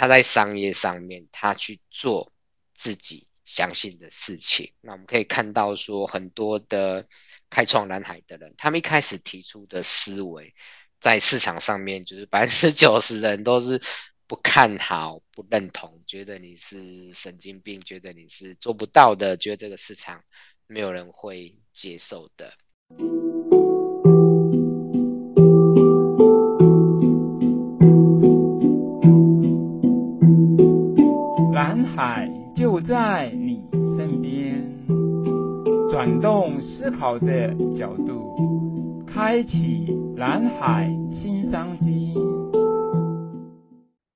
他在商业上面，他去做自己相信的事情。那我们可以看到说，很多的开创蓝海的人，他们一开始提出的思维，在市场上面就是百分之九十人都是不看好、不认同，觉得你是神经病，觉得你是做不到的，觉得这个市场没有人会接受的。海就在你身边，转动思考的角度。开启蓝海新商机。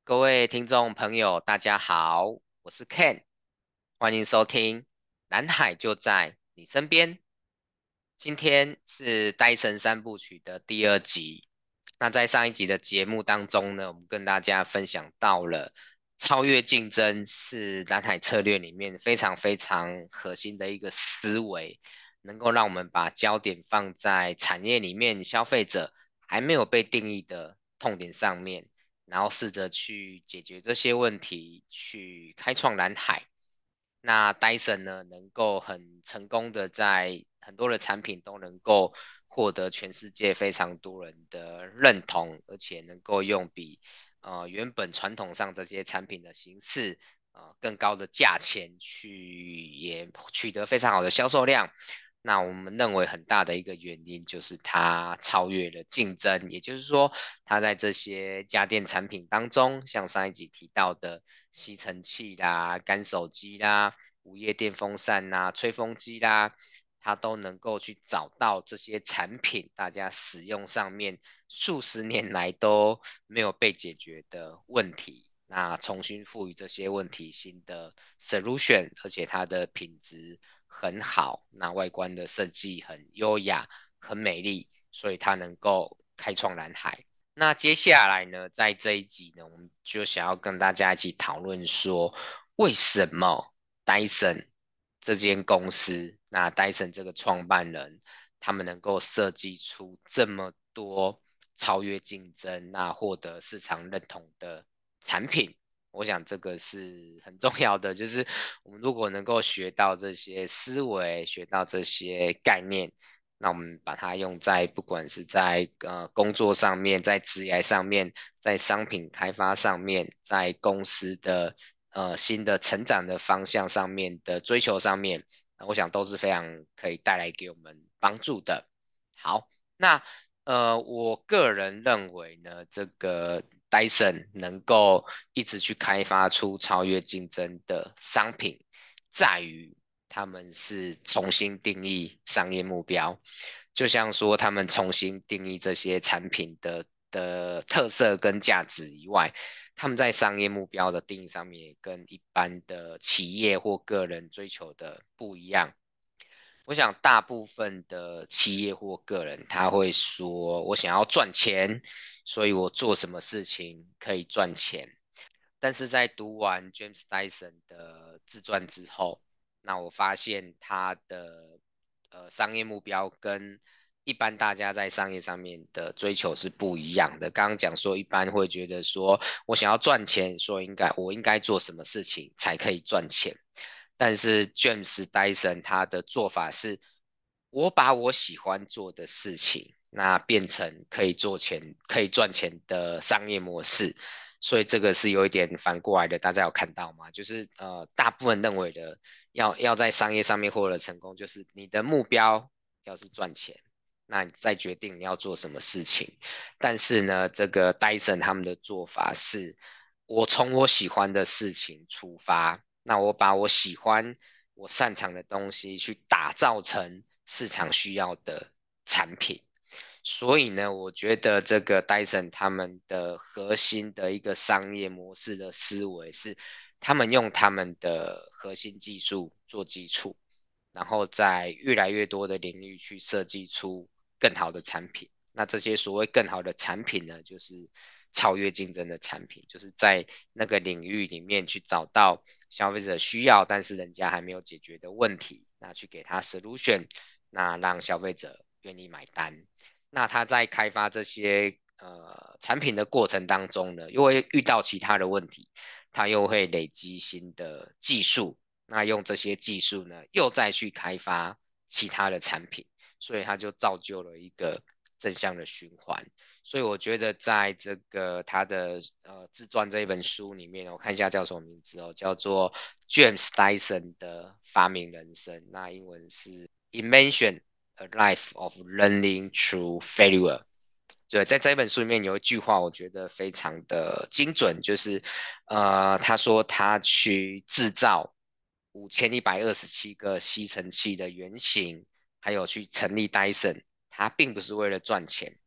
各位听众朋友，大家好，我是 Ken，欢迎收听蓝海就在你身边。今天是戴森三部曲的第二集。那在上一集的节目当中呢，我们跟大家分享到了超越竞争是蓝海策略里面非常非常核心的一个思维。能够让我们把焦点放在产业里面消费者还没有被定义的痛点上面，然后试着去解决这些问题，去开创蓝海。那 Dyson 呢，能够很成功的在很多的产品都能够获得全世界非常多人的认同，而且能够用比呃原本传统上这些产品的形式呃更高的价钱去也取得非常好的销售量。那我们认为很大的一个原因就是它超越了竞争，也就是说，它在这些家电产品当中，像上一集提到的吸尘器啦、干手机啦、无叶电风扇啦、吹风机啦，它都能够去找到这些产品大家使用上面数十年来都没有被解决的问题，那重新赋予这些问题新的 solution，而且它的品质。很好，那外观的设计很优雅，很美丽，所以它能够开创蓝海。那接下来呢，在这一集呢，我们就想要跟大家一起讨论说，为什么 Dyson 这间公司，那戴森这个创办人，他们能够设计出这么多超越竞争、那获得市场认同的产品。我想这个是很重要的，就是我们如果能够学到这些思维，学到这些概念，那我们把它用在不管是在呃工作上面，在职业上面，在商品开发上面，在公司的呃新的成长的方向上面的追求上面，我想都是非常可以带来给我们帮助的。好，那呃我个人认为呢，这个。Dyson 能够一直去开发出超越竞争的商品，在于他们是重新定义商业目标，就像说他们重新定义这些产品的的特色跟价值以外，他们在商业目标的定义上面跟一般的企业或个人追求的不一样。我想大部分的企业或个人他会说，我想要赚钱。所以我做什么事情可以赚钱，但是在读完 James Dyson 的自传之后，那我发现他的呃商业目标跟一般大家在商业上面的追求是不一样的。刚刚讲说，一般会觉得说我想要赚钱，说应该我应该做什么事情才可以赚钱，但是 James Dyson 他的做法是，我把我喜欢做的事情。那变成可以做钱、可以赚钱的商业模式，所以这个是有一点反过来的。大家有看到吗？就是呃，大部分认为的要要在商业上面获得成功，就是你的目标要是赚钱，那你再决定你要做什么事情。但是呢，这个 Dyson 他们的做法是，我从我喜欢的事情出发，那我把我喜欢、我擅长的东西去打造成市场需要的产品。所以呢，我觉得这个 Dyson 他们的核心的一个商业模式的思维是，他们用他们的核心技术做基础，然后在越来越多的领域去设计出更好的产品。那这些所谓更好的产品呢，就是超越竞争的产品，就是在那个领域里面去找到消费者需要，但是人家还没有解决的问题，那去给他 solution，那让消费者愿意买单。那他在开发这些呃产品的过程当中呢，又会遇到其他的问题，他又会累积新的技术，那用这些技术呢，又再去开发其他的产品，所以他就造就了一个正向的循环。所以我觉得，在这个他的呃自传这一本书里面，我看一下叫什么名字哦，叫做 James Dyson 的发明人生，那英文是 Invention A Life of Learning Through Failure。对，在这一本书里面有一句话，我觉得非常的精准，就是呃他说他去制造五千一百二十七个吸尘器的原型，还有去成立 Dyson，他并不是为了赚钱。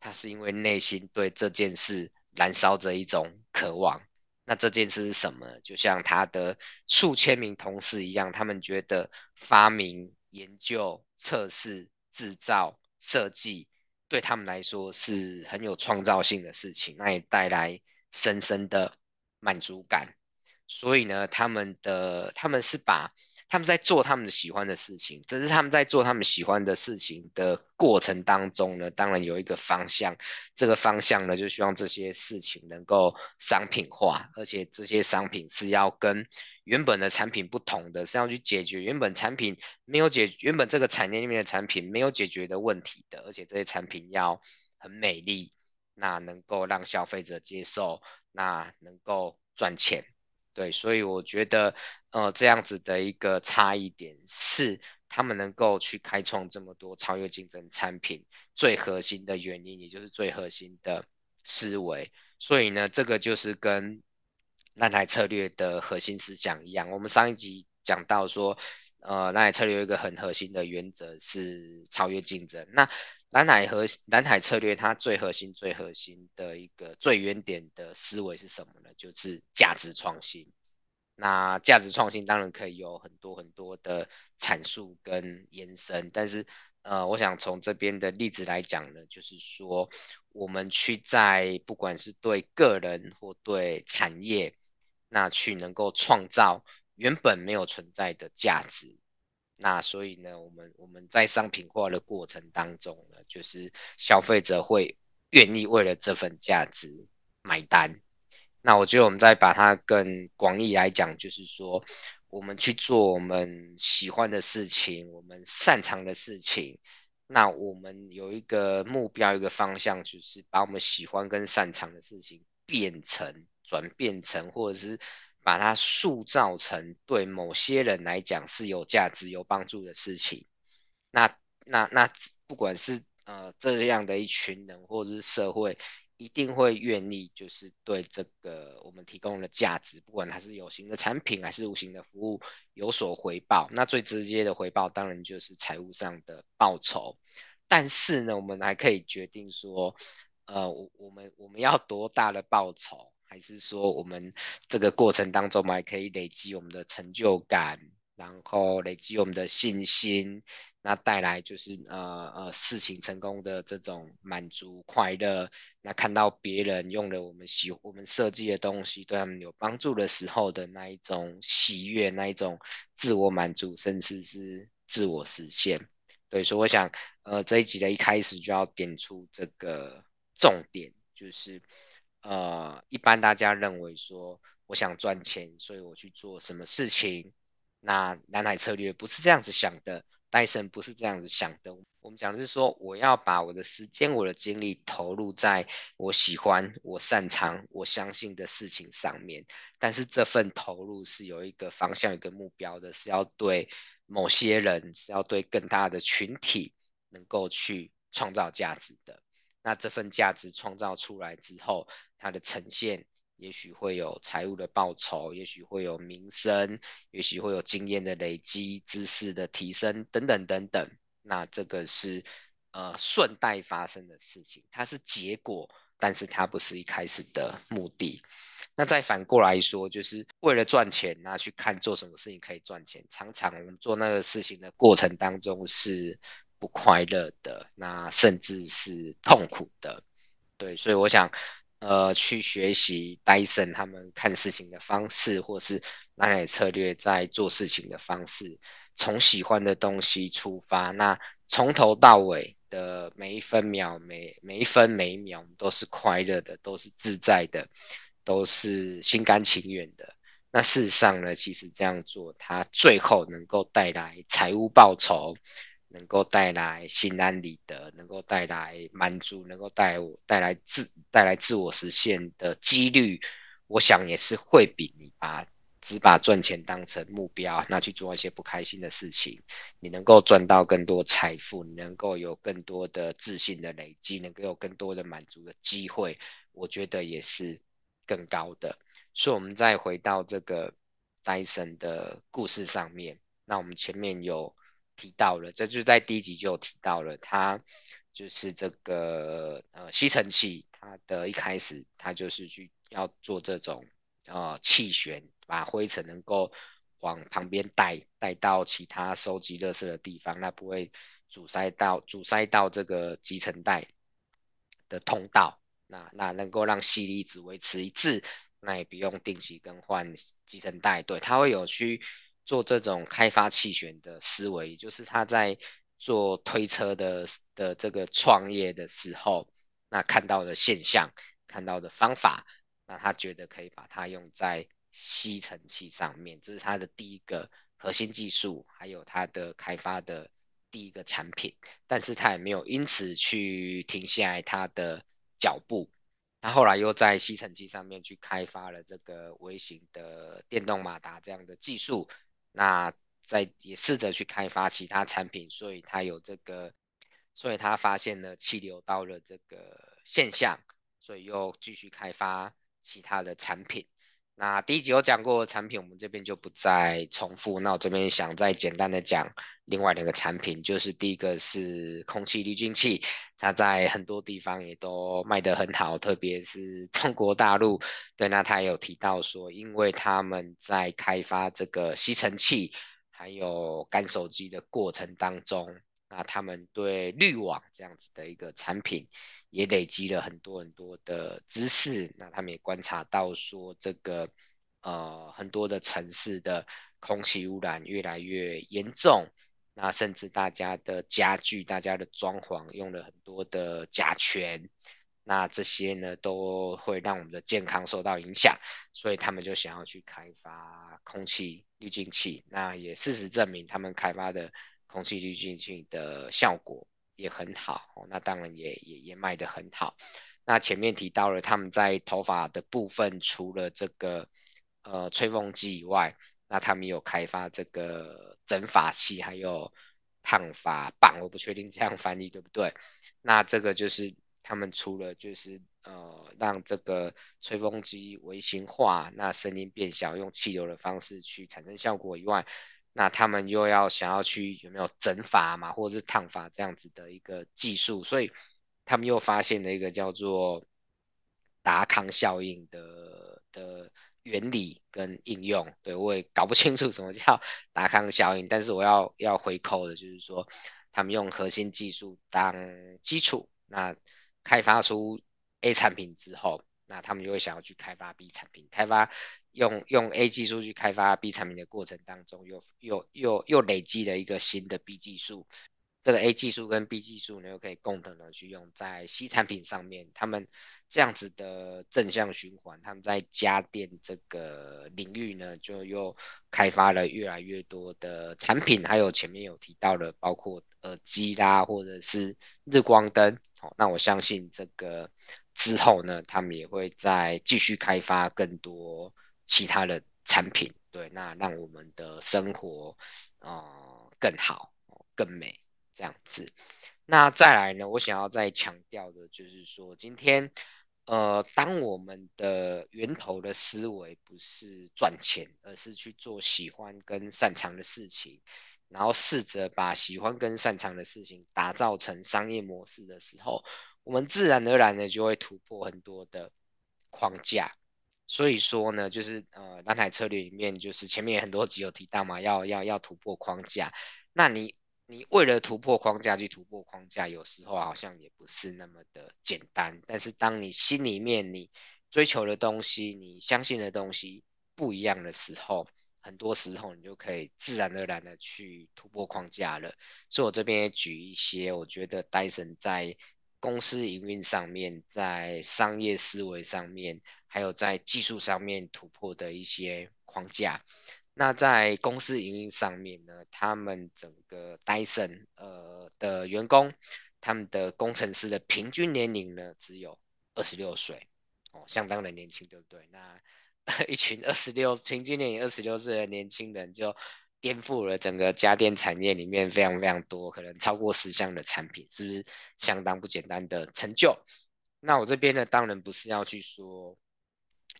他是因为内心对这件事燃烧着一种渴望，那这件事是什么？就像他的数千名同事一样，他们觉得发明、研究、测试、制造、设计对他们来说是很有创造性的事情，那也带来深深的满足感。所以呢，他们的他们是把。他们在做他们喜欢的事情，只是他们在做他们喜欢的事情的过程当中呢，当然有一个方向，这个方向呢，就希望这些事情能够商品化，而且这些商品是要跟原本的产品不同的，是要去解决原本产品没有解，原本这个产业里面的产品没有解决的问题的，而且这些产品要很美丽，那能够让消费者接受，那能够赚钱。对，所以我觉得，呃，这样子的一个差异点是他们能够去开创这么多超越竞争产品最核心的原因，也就是最核心的思维。所以呢，这个就是跟那台策略的核心思想一样。我们上一集讲到说，呃，蓝海策略有一个很核心的原则是超越竞争。那蓝海和蓝海策略，它最核心、最核心的一个最原点的思维是什么呢？就是价值创新。那价值创新当然可以有很多很多的阐述跟延伸，但是呃，我想从这边的例子来讲呢，就是说我们去在不管是对个人或对产业，那去能够创造原本没有存在的价值。那所以呢，我们我们在商品化的过程当中呢，就是消费者会愿意为了这份价值买单。那我觉得我们再把它更广义来讲，就是说我们去做我们喜欢的事情，我们擅长的事情。那我们有一个目标，一个方向，就是把我们喜欢跟擅长的事情变成、转变成，或者是。把它塑造成对某些人来讲是有价值、有帮助的事情。那、那、那，不管是呃这样的一群人，或者是社会，一定会愿意就是对这个我们提供的价值，不管它是有形的产品还是无形的服务，有所回报。那最直接的回报当然就是财务上的报酬。但是呢，我们还可以决定说，呃，我我们我们要多大的报酬？还是说，我们这个过程当中，我们还可以累积我们的成就感，然后累积我们的信心，那带来就是呃呃事情成功的这种满足快乐。那看到别人用了我们喜我们设计的东西，对他们有帮助的时候的那一种喜悦，那一种自我满足，甚至是自我实现。对，所以我想，呃，这一集的一开始就要点出这个重点，就是。呃，一般大家认为说，我想赚钱，所以我去做什么事情。那南海策略不是这样子想的，戴森不是这样子想的。我们讲的是说，我要把我的时间、我的精力投入在我喜欢、我擅长、我相信的事情上面。但是这份投入是有一个方向、一个目标的，是要对某些人，是要对更大的群体能够去创造价值的。那这份价值创造出来之后，它的呈现也许会有财务的报酬，也许会有名声，也许会有经验的累积、知识的提升等等等等。那这个是呃顺带发生的事情，它是结果，但是它不是一开始的目的。那再反过来说，就是为了赚钱，那去看做什么事情可以赚钱。常常我们做那个事情的过程当中是。不快乐的，那甚至是痛苦的，对，所以我想，呃，去学习戴森他们看事情的方式，或是蓝海策略在做事情的方式，从喜欢的东西出发，那从头到尾的每一分秒、每每一分每一秒都是快乐的，都是自在的，都是心甘情愿的。那事实上呢，其实这样做，它最后能够带来财务报酬，能够带来心安理得，能够带来满足，能够带我带来自带来自我实现的几率，我想也是会比你把。只把赚钱当成目标，那去做一些不开心的事情，你能够赚到更多财富，你能够有更多的自信的累积，能够有更多的满足的机会，我觉得也是更高的。所以，我们再回到这个戴森的故事上面，那我们前面有提到了，这就是在第一集就有提到了，它就是这个呃吸尘器，它的一开始它就是去要做这种呃气旋。把灰尘能够往旁边带，带到其他收集垃圾的地方，那不会阻塞到阻塞到这个集尘袋的通道，那那能够让吸力值维持一致，那也不用定期更换集尘袋。对，它会有去做这种开发气旋的思维，就是他在做推车的的这个创业的时候，那看到的现象，看到的方法，那他觉得可以把它用在。吸尘器上面，这是他的第一个核心技术，还有它的开发的第一个产品。但是他也没有因此去停下来他的脚步。他后来又在吸尘器上面去开发了这个微型的电动马达这样的技术。那在也试着去开发其他产品，所以他有这个，所以他发现了气流到了这个现象，所以又继续开发其他的产品。那第一集有讲过的产品，我们这边就不再重复。那我这边想再简单的讲另外两个产品，就是第一个是空气滤净器，它在很多地方也都卖得很好，特别是中国大陆。对，那他也有提到说，因为他们在开发这个吸尘器还有干手机的过程当中，那他们对滤网这样子的一个产品。也累积了很多很多的知识，那他们也观察到说，这个呃很多的城市的空气污染越来越严重，那甚至大家的家具、大家的装潢用了很多的甲醛，那这些呢都会让我们的健康受到影响，所以他们就想要去开发空气滤净器，那也事实证明，他们开发的空气滤净器的效果。也很好，那当然也也也卖得很好。那前面提到了他们在头发的部分，除了这个呃吹风机以外，那他们有开发这个整发器，还有烫发棒，我不确定这样翻译对不对。那这个就是他们除了就是呃让这个吹风机微型化，那声音变小，用气流的方式去产生效果以外。那他们又要想要去有没有整发嘛，或者是烫发这样子的一个技术，所以他们又发现了一个叫做达康效应的的原理跟应用。对，我也搞不清楚什么叫达康效应，但是我要要回扣的就是说，他们用核心技术当基础，那开发出 A 产品之后，那他们就会想要去开发 B 产品，开发。用用 A 技术去开发 B 产品的过程当中，又又又又累积了一个新的 B 技术。这个 A 技术跟 B 技术呢，又可以共同的去用在 C 产品上面。他们这样子的正向循环，他们在家电这个领域呢，就又开发了越来越多的产品。还有前面有提到的，包括耳机啦，或者是日光灯。好，那我相信这个之后呢，他们也会再继续开发更多。其他的产品，对，那让我们的生活，呃，更好，更美，这样子。那再来呢，我想要再强调的就是说，今天，呃，当我们的源头的思维不是赚钱，而是去做喜欢跟擅长的事情，然后试着把喜欢跟擅长的事情打造成商业模式的时候，我们自然而然的就会突破很多的框架。所以说呢，就是呃，蓝海策略里面，就是前面很多集有提到嘛，要要要突破框架。那你你为了突破框架去突破框架，有时候好像也不是那么的简单。但是当你心里面你追求的东西，你相信的东西不一样的时候，很多时候你就可以自然而然的去突破框架了。所以我这边也举一些，我觉得戴森在公司营运上面，在商业思维上面，还有在技术上面突破的一些框架。那在公司营运上面呢，他们整个戴森呃的员工，他们的工程师的平均年龄呢只有二十六岁，哦，相当的年轻，对不对？那 一群二十六，平均年龄二十六岁的年轻人，就颠覆了整个家电产业里面非常非常多，可能超过十项的产品，是不是相当不简单的成就？那我这边呢，当然不是要去说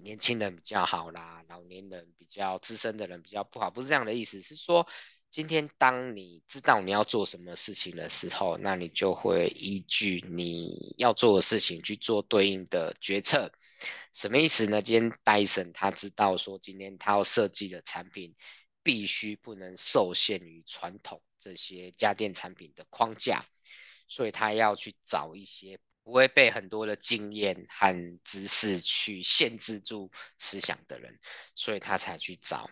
年轻人比较好啦，老年人比较资深的人比较不好，不是这样的意思，是说今天当你知道你要做什么事情的时候，那你就会依据你要做的事情去做对应的决策。什么意思呢？今天戴森他知道说，今天他要设计的产品必须不能受限于传统这些家电产品的框架，所以他要去找一些不会被很多的经验和知识去限制住思想的人，所以他才去找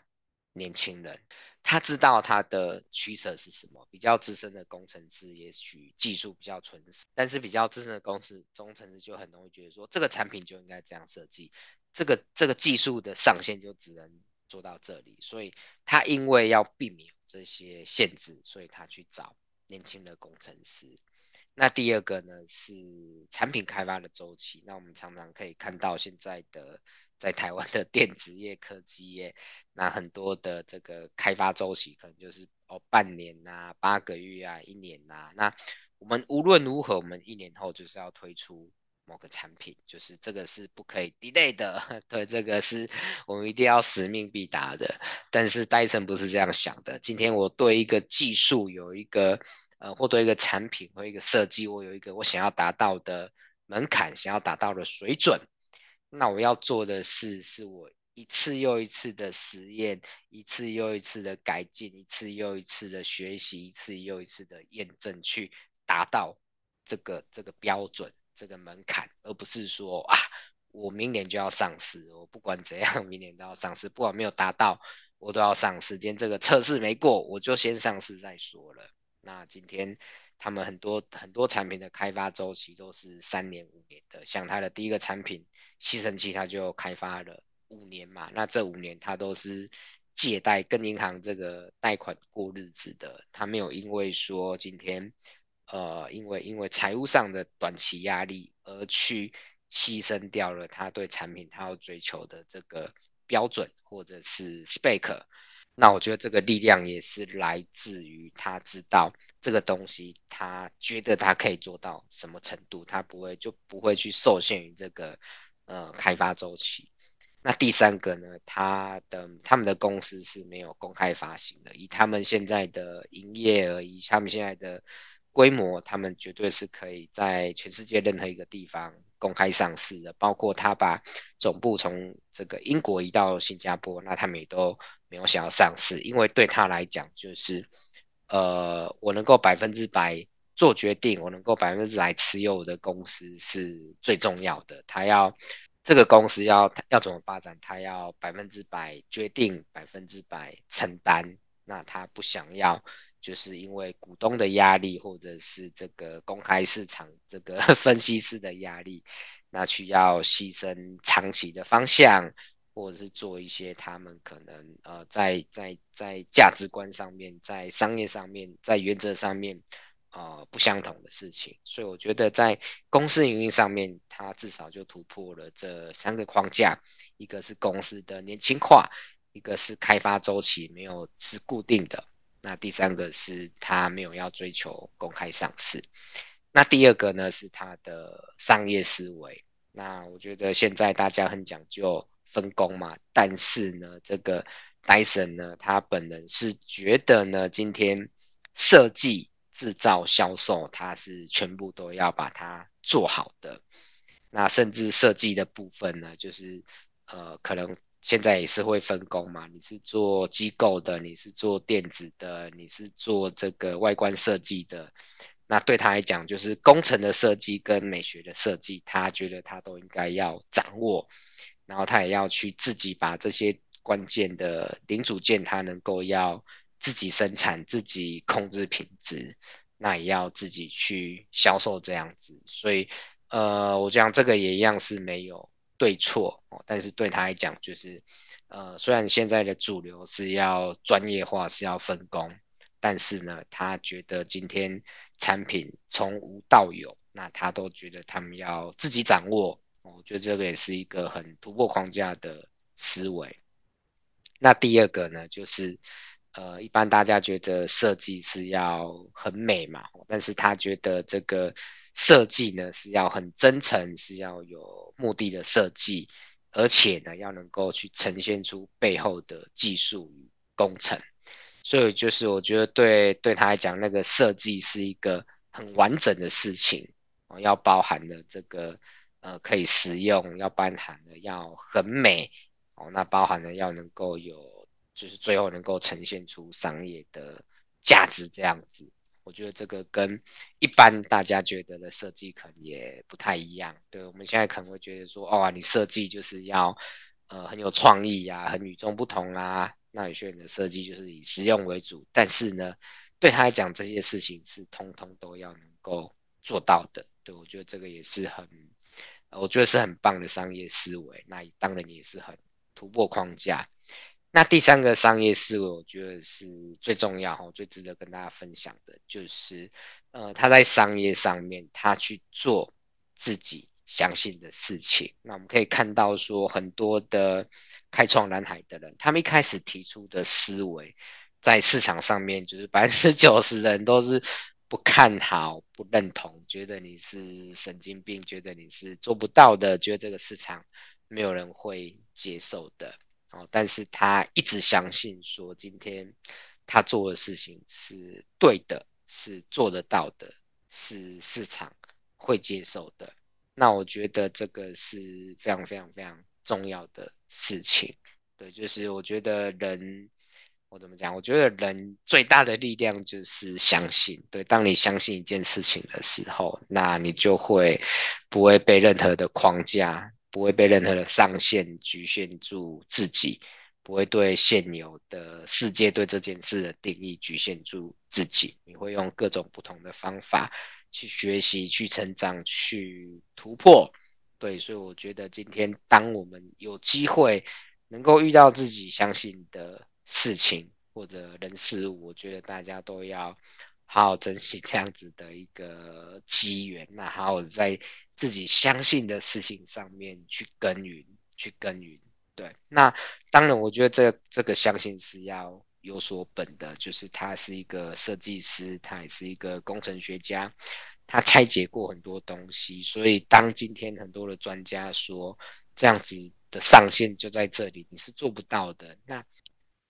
年轻人。他知道他的取舍是什么，比较资深的工程师也许技术比较纯熟，但是比较资深的公司工程师就很容易觉得说，这个产品就应该这样设计，这个这个技术的上限就只能做到这里，所以他因为要避免这些限制，所以他去找年轻的工程师。那第二个呢，是产品开发的周期，那我们常常可以看到现在的。在台湾的 电子业、科技业，那很多的这个开发周期可能就是哦半年呐、啊、八个月啊、一年呐、啊。那我们无论如何，我们一年后就是要推出某个产品，就是这个是不可以 delay 的。对，这个是我们一定要使命必达的。但是戴森不是这样想的。今天我对一个技术有一个呃，或对一个产品或一个设计，我有一个我想要达到的门槛，想要达到的水准。那我要做的事，是我一次又一次的实验，一次又一次的改进，一次又一次的学习，一次又一次的验证，去达到这个这个标准，这个门槛，而不是说啊，我明年就要上市，我不管怎样，明年都要上市，不管没有达到，我都要上市。今天这个测试没过，我就先上市再说了。那今天。他们很多很多产品的开发周期都是三年五年的，像他的第一个产品吸尘器，他就开发了五年嘛。那这五年他都是借贷跟银行这个贷款过日子的，他没有因为说今天呃因为因为财务上的短期压力而去牺牲掉了他对产品他要追求的这个标准或者是 spec。那我觉得这个力量也是来自于他知道这个东西，他觉得他可以做到什么程度，他不会就不会去受限于这个呃开发周期。那第三个呢，他的他们的公司是没有公开发行的，以他们现在的营业而已，他们现在的规模，他们绝对是可以在全世界任何一个地方公开上市的，包括他把总部从这个英国移到新加坡，那他们也都没有想要上市，因为对他来讲，就是呃，我能够百分之百做决定，我能够百分之百持有我的公司是最重要的。他要这个公司要要怎么发展，他要百分之百决定，百分之百承担。那他不想要。就是因为股东的压力，或者是这个公开市场这个 分析师的压力，那需要牺牲长期的方向，或者是做一些他们可能呃在在在价值观上面，在商业上面，在原则上面呃不相同的事情。所以我觉得在公司营运上面，它至少就突破了这三个框架：一个是公司的年轻化，一个是开发周期没有是固定的。那第三个是他没有要追求公开上市，那第二个呢是他的商业思维。那我觉得现在大家很讲究分工嘛，但是呢，这个戴森呢，他本人是觉得呢，今天设计、制造、销售，他是全部都要把它做好的。那甚至设计的部分呢，就是呃，可能。现在也是会分工嘛，你是做机构的，你是做电子的，你是做这个外观设计的。那对他来讲，就是工程的设计跟美学的设计，他觉得他都应该要掌握。然后他也要去自己把这些关键的零组件，它能够要自己生产、自己控制品质，那也要自己去销售这样子。所以，呃，我讲这个也一样是没有对错哦，但是对他来讲，就是呃，虽然现在的主流是要专业化，是要分工，但是呢，他觉得今天产品从无到有，那他都觉得他们要自己掌握。我觉得这个也是一个很突破框架的思维。那第二个呢，就是呃，一般大家觉得设计是要很美嘛，但是他觉得这个设计呢是要很真诚，是要有目的的设计，而且呢要能够去呈现出背后的技术与工程。所以就是我觉得对对他来讲，那个设计是一个很完整的事情哦，要包含了这个。呃，可以实用，要包含的要很美哦，那包含的要能够有，就是最后能够呈现出商业的价值这样子。我觉得这个跟一般大家觉得的设计可能也不太一样。对，我们现在可能会觉得说，哦，你设计就是要呃很有创意呀，很与众不同啦。那有些人的设计就是以实用为主，但是呢，对他来讲，这些事情是通通都要能够做到的。对，我觉得这个也是很。我觉得是很棒的商业思维，那当然也是很突破框架。那第三个商业思维，我觉得是最重要、最值得跟大家分享的，就是呃，他在商业上面，他去做自己相信的事情。那我们可以看到说，很多的开创蓝海的人，他们一开始提出的思维，在市场上面，就是百分之九十的人都是。不看好，不认同，觉得你是神经病，觉得你是做不到的，觉得这个市场没有人会接受的。哦，但是他一直相信说，今天他做的事情是对的，是做得到的，是市场会接受的。那我觉得这个是非常非常非常重要的事情。对，就是我觉得人。我怎么讲？我觉得人最大的力量就是相信。对，当你相信一件事情的时候，那你就会不会被任何的框架，不会被任何的上限局限住自己，不会对现有的世界对这件事的定义局限住自己。你会用各种不同的方法去学习、去成长、去突破。对，所以我觉得今天当我们有机会能够遇到自己相信的。事情或者人事物，我觉得大家都要好好珍惜这样子的一个机缘，那好好在自己相信的事情上面去耕耘，去耕耘。对，那当然，我觉得这这个相信是要有所本的，就是他是一个设计师，他也是一个工程学家，他拆解过很多东西，所以当今天很多的专家说这样子的上限就在这里，你是做不到的，那。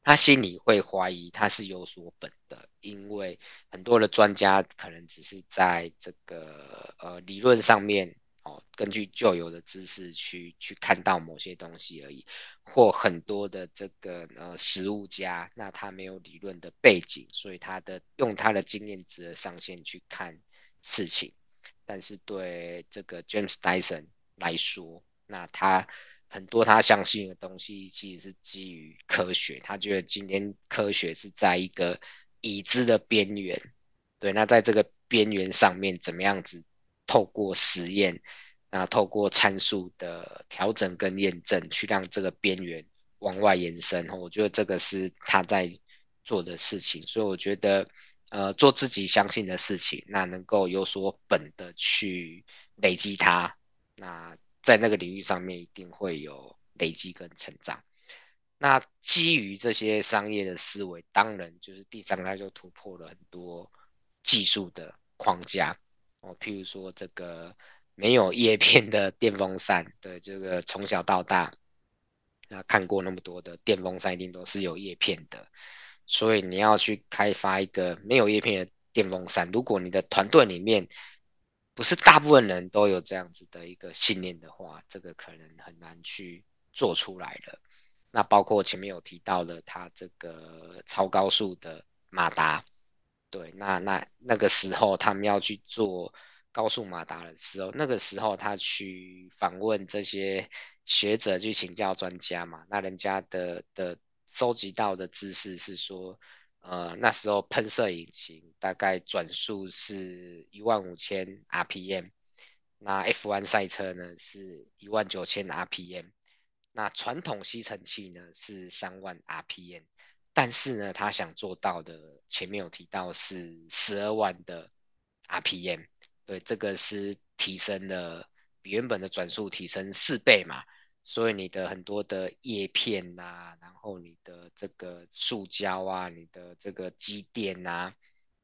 他心里会怀疑他是有所本的，因为很多的专家可能只是在这个呃理论上面哦，根据旧有的知识去去看到某些东西而已，或很多的这个呃实物家，那他没有理论的背景，所以他的用他的经验值的上限去看事情，但是对这个 James Dyson 来说，那他。很多他相信的东西，其实是基于科学。他觉得今天科学是在一个已知的边缘，对。那在这个边缘上面，怎么样子透过实验，那透过参数的调整跟验证，去让这个边缘往外延伸。我觉得这个是他在做的事情。所以我觉得，呃，做自己相信的事情，那能够有所本的去累积它，那。在那个领域上面一定会有累积跟成长。那基于这些商业的思维，当然就是第三个，它就突破了很多技术的框架哦。譬如说这个没有叶片的电风扇，对，这个从小到大，那看过那么多的电风扇，一定都是有叶片的。所以你要去开发一个没有叶片的电风扇，如果你的团队里面，不是大部分人都有这样子的一个信念的话，这个可能很难去做出来了。那包括前面有提到的，他这个超高速的马达，对，那那那个时候他们要去做高速马达的时候，那个时候他去访问这些学者去请教专家嘛，那人家的的收集到的知识是说，呃，那时候喷射引擎大概转速是一万五千 RPM，那 F1 赛车呢是一万九千 RPM，那传统吸尘器呢是三万 RPM，但是呢，他想做到的前面有提到是十二万的 RPM。对，这个是提升了比原本的转速提升四倍嘛，所以你的很多的叶片呐、啊，然后你的这个塑胶啊，你的这个机电呐，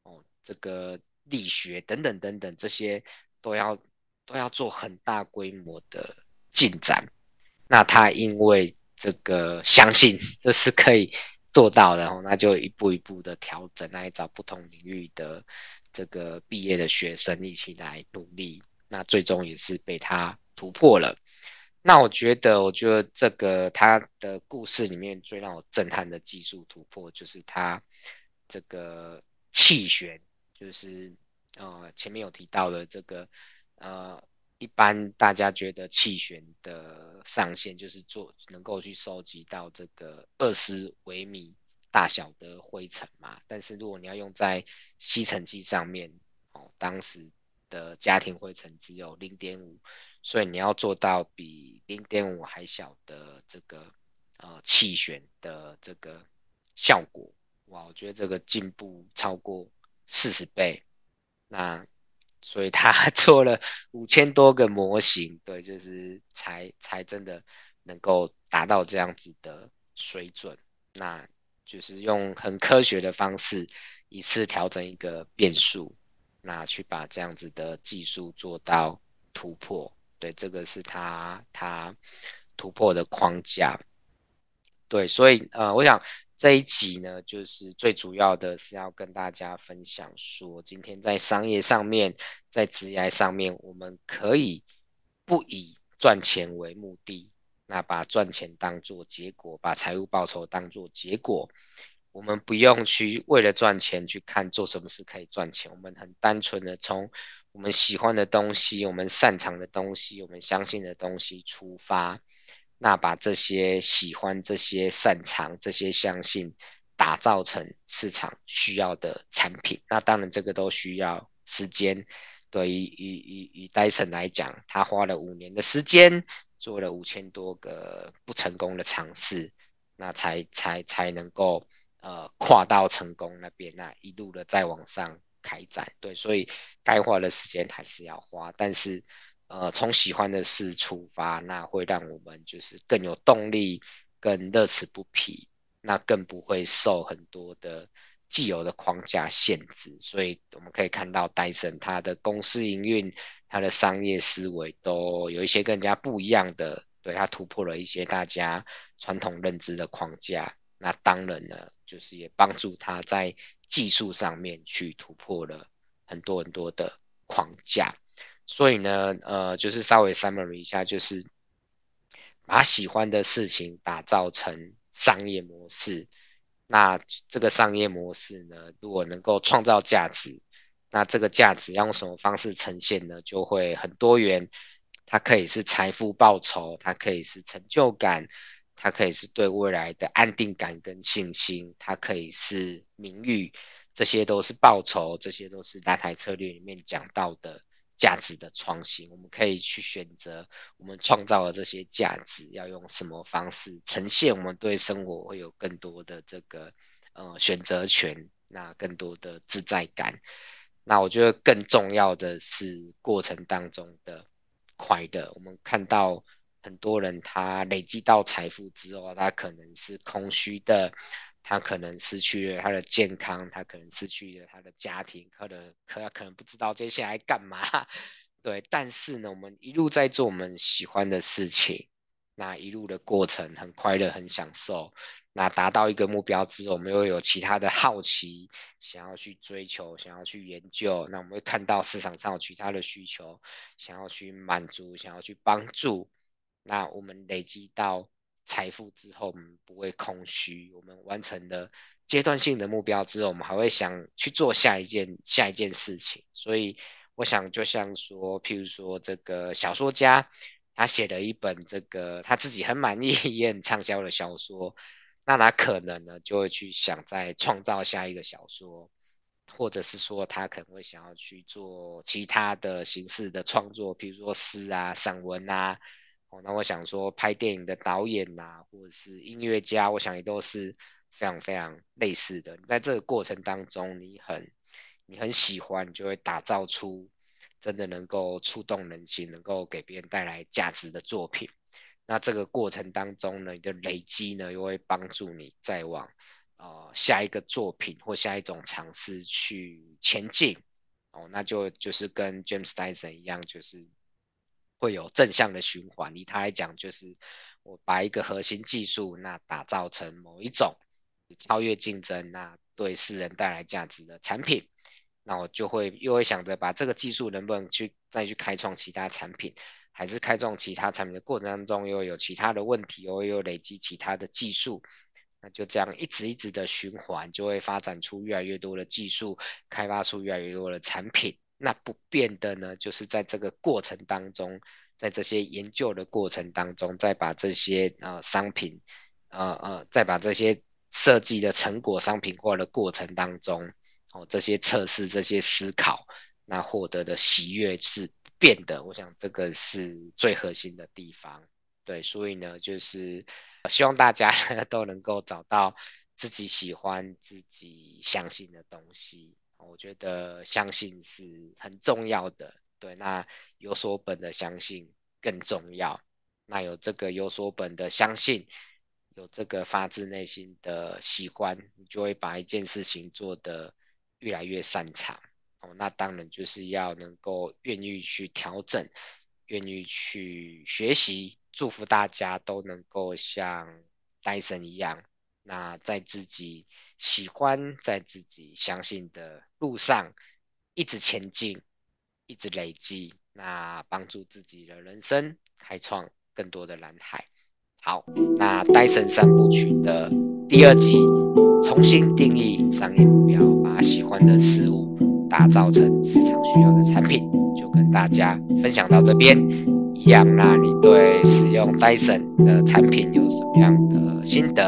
哦，这个力学等等等等，这些都要都要做很大规模的进展。那他因为这个相信这是可以做到的，哦，那就一步一步的调整，来找不同领域的。这个毕业的学生一起来努力，那最终也是被他突破了。那我觉得，我觉得这个他的故事里面最让我震撼的技术突破，就是他这个气旋，就是呃前面有提到的这个呃，一般大家觉得气旋的上限就是做能够去收集到这个二十微米。大小的灰尘嘛，但是如果你要用在吸尘器上面，哦，当时的家庭灰尘只有零点五，所以你要做到比零点五还小的这个呃气旋的这个效果，哇，我觉得这个进步超过四十倍，那所以他 做了五千多个模型，对，就是才才真的能够达到这样子的水准，那。就是用很科学的方式，一次调整一个变数，那去把这样子的技术做到突破。对，这个是他他突破的框架。对，所以呃，我想这一集呢，就是最主要的是要跟大家分享说，今天在商业上面，在职业上面，我们可以不以赚钱为目的。那把赚钱当做结果，把财务报酬当做结果，我们不用去为了赚钱去看做什么事可以赚钱，我们很单纯的从我们喜欢的东西、我们擅长的东西、我们相信的东西出发，那把这些喜欢、这些擅长、这些相信打造成市场需要的产品。那当然这个都需要时间。对于以以以戴森来讲，他花了五年的时间。做了五千多个不成功的尝试，那才才才能够呃跨到成功那边，那一路的再往上开展。对，所以该花的时间还是要花，但是呃从喜欢的事出发，那会让我们就是更有动力，更乐此不疲，那更不会受很多的既有的框架限制。所以我们可以看到戴森他的公司营运。他的商业思维都有一些更加不一样的，对，他突破了一些大家传统认知的框架。那当然呢，就是也帮助他在技术上面去突破了很多很多的框架。所以呢，呃，就是稍微 summary 一下，就是把喜欢的事情打造成商业模式。那这个商业模式呢，如果能够创造价值。那这个价值要用什么方式呈现呢？就会很多元，它可以是财富报酬，它可以是成就感，它可以是对未来的安定感跟信心，它可以是名誉，这些都是报酬，这些都是蓝海策略里面讲到的价值的创新。我们可以去选择我们创造的这些价值要用什么方式呈现，我们对生活会有更多的这个呃选择权，那更多的自在感。那我觉得更重要的是过程当中的快乐。我们看到很多人他累积到财富之后，他可能是空虚的，他可能失去了他的健康，他可能失去了他的家庭，可能可可能不知道接下来干嘛。对，但是呢，我们一路在做我们喜欢的事情，那一路的过程很快乐，很享受。那达到一个目标之后，我们又有其他的好奇，想要去追求，想要去研究。那我们会看到市场上有其他的需求，想要去满足，想要去帮助。那我们累积到财富之后，我们不会空虚。我们完成了阶段性的目标之后，我们还会想去做下一件下一件事情。所以我想就像说，譬如说这个小说家，他写了一本这个他自己很满意也很畅销的小说，那他可能呢就会去想再创造下一个小说，或者是说他可能会想要去做其他的形式的创作，譬如说诗啊、散文啊。哦，那我想说，拍电影的导演呐、或者是音乐家，我想也都是非常非常类似的。在这个过程当中，你很你很喜欢，就会打造出真的能够触动人心、能够给别人带来价值的作品。那这个过程当中呢，你的累积呢，又会帮助你再往呃下一个作品或下一种尝试去前进。哦，那就就是跟 James Dyson 一样，就是。会有正向的循环，以他来讲，就是我把一个核心技术，那打造成某一种超越竞争，那对世人带来价值的产品，那我就会又会想着把这个技术能不能去再去开创其他产品，还是开创其他产品的过程当中又有其他的问题，又有累积其他的技术，那就这样一直一直的循环，就会发展出越来越多的技术，开发出越来越多的产品。那不变的呢，就是在这个过程当中，在这些研究的过程当中，再把这些呃商品，呃呃，再把这些设计的成果商品化的过程当中，哦，这些测试、这些思考，那获得的喜悦是不变的。我想这个是最核心的地方。对，所以呢，就是希望大家 都能够找到自己喜欢、自己相信的东西。我觉得相信是很重要的，对，那有所本的相信更重要。那有这个有所本的相信，有这个发自内心的喜欢，你就会把一件事情做得越来越擅长。哦，那当然就是要能够愿意去调整，愿意去学习。祝福大家都能够像戴森一样。那在自己喜欢、在自己相信的路上，一直前进，一直累积，那帮助自己的人生开创更多的蓝海。好，那戴森三部曲的第二集，重新定义商业目标，把喜欢的事物打造成市场需要的产品，就跟大家分享到这边一样。那你对使用 Dyson 的产品有什么样的心得？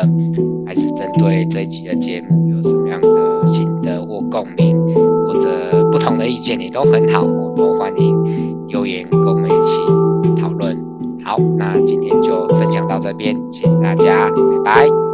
还是针对这一集的节目有什么样的心得或共鸣，或者不同的意见，你都很好，我都欢迎留言跟我们一起讨论。好，那今天就分享到这边，谢谢大家，拜拜。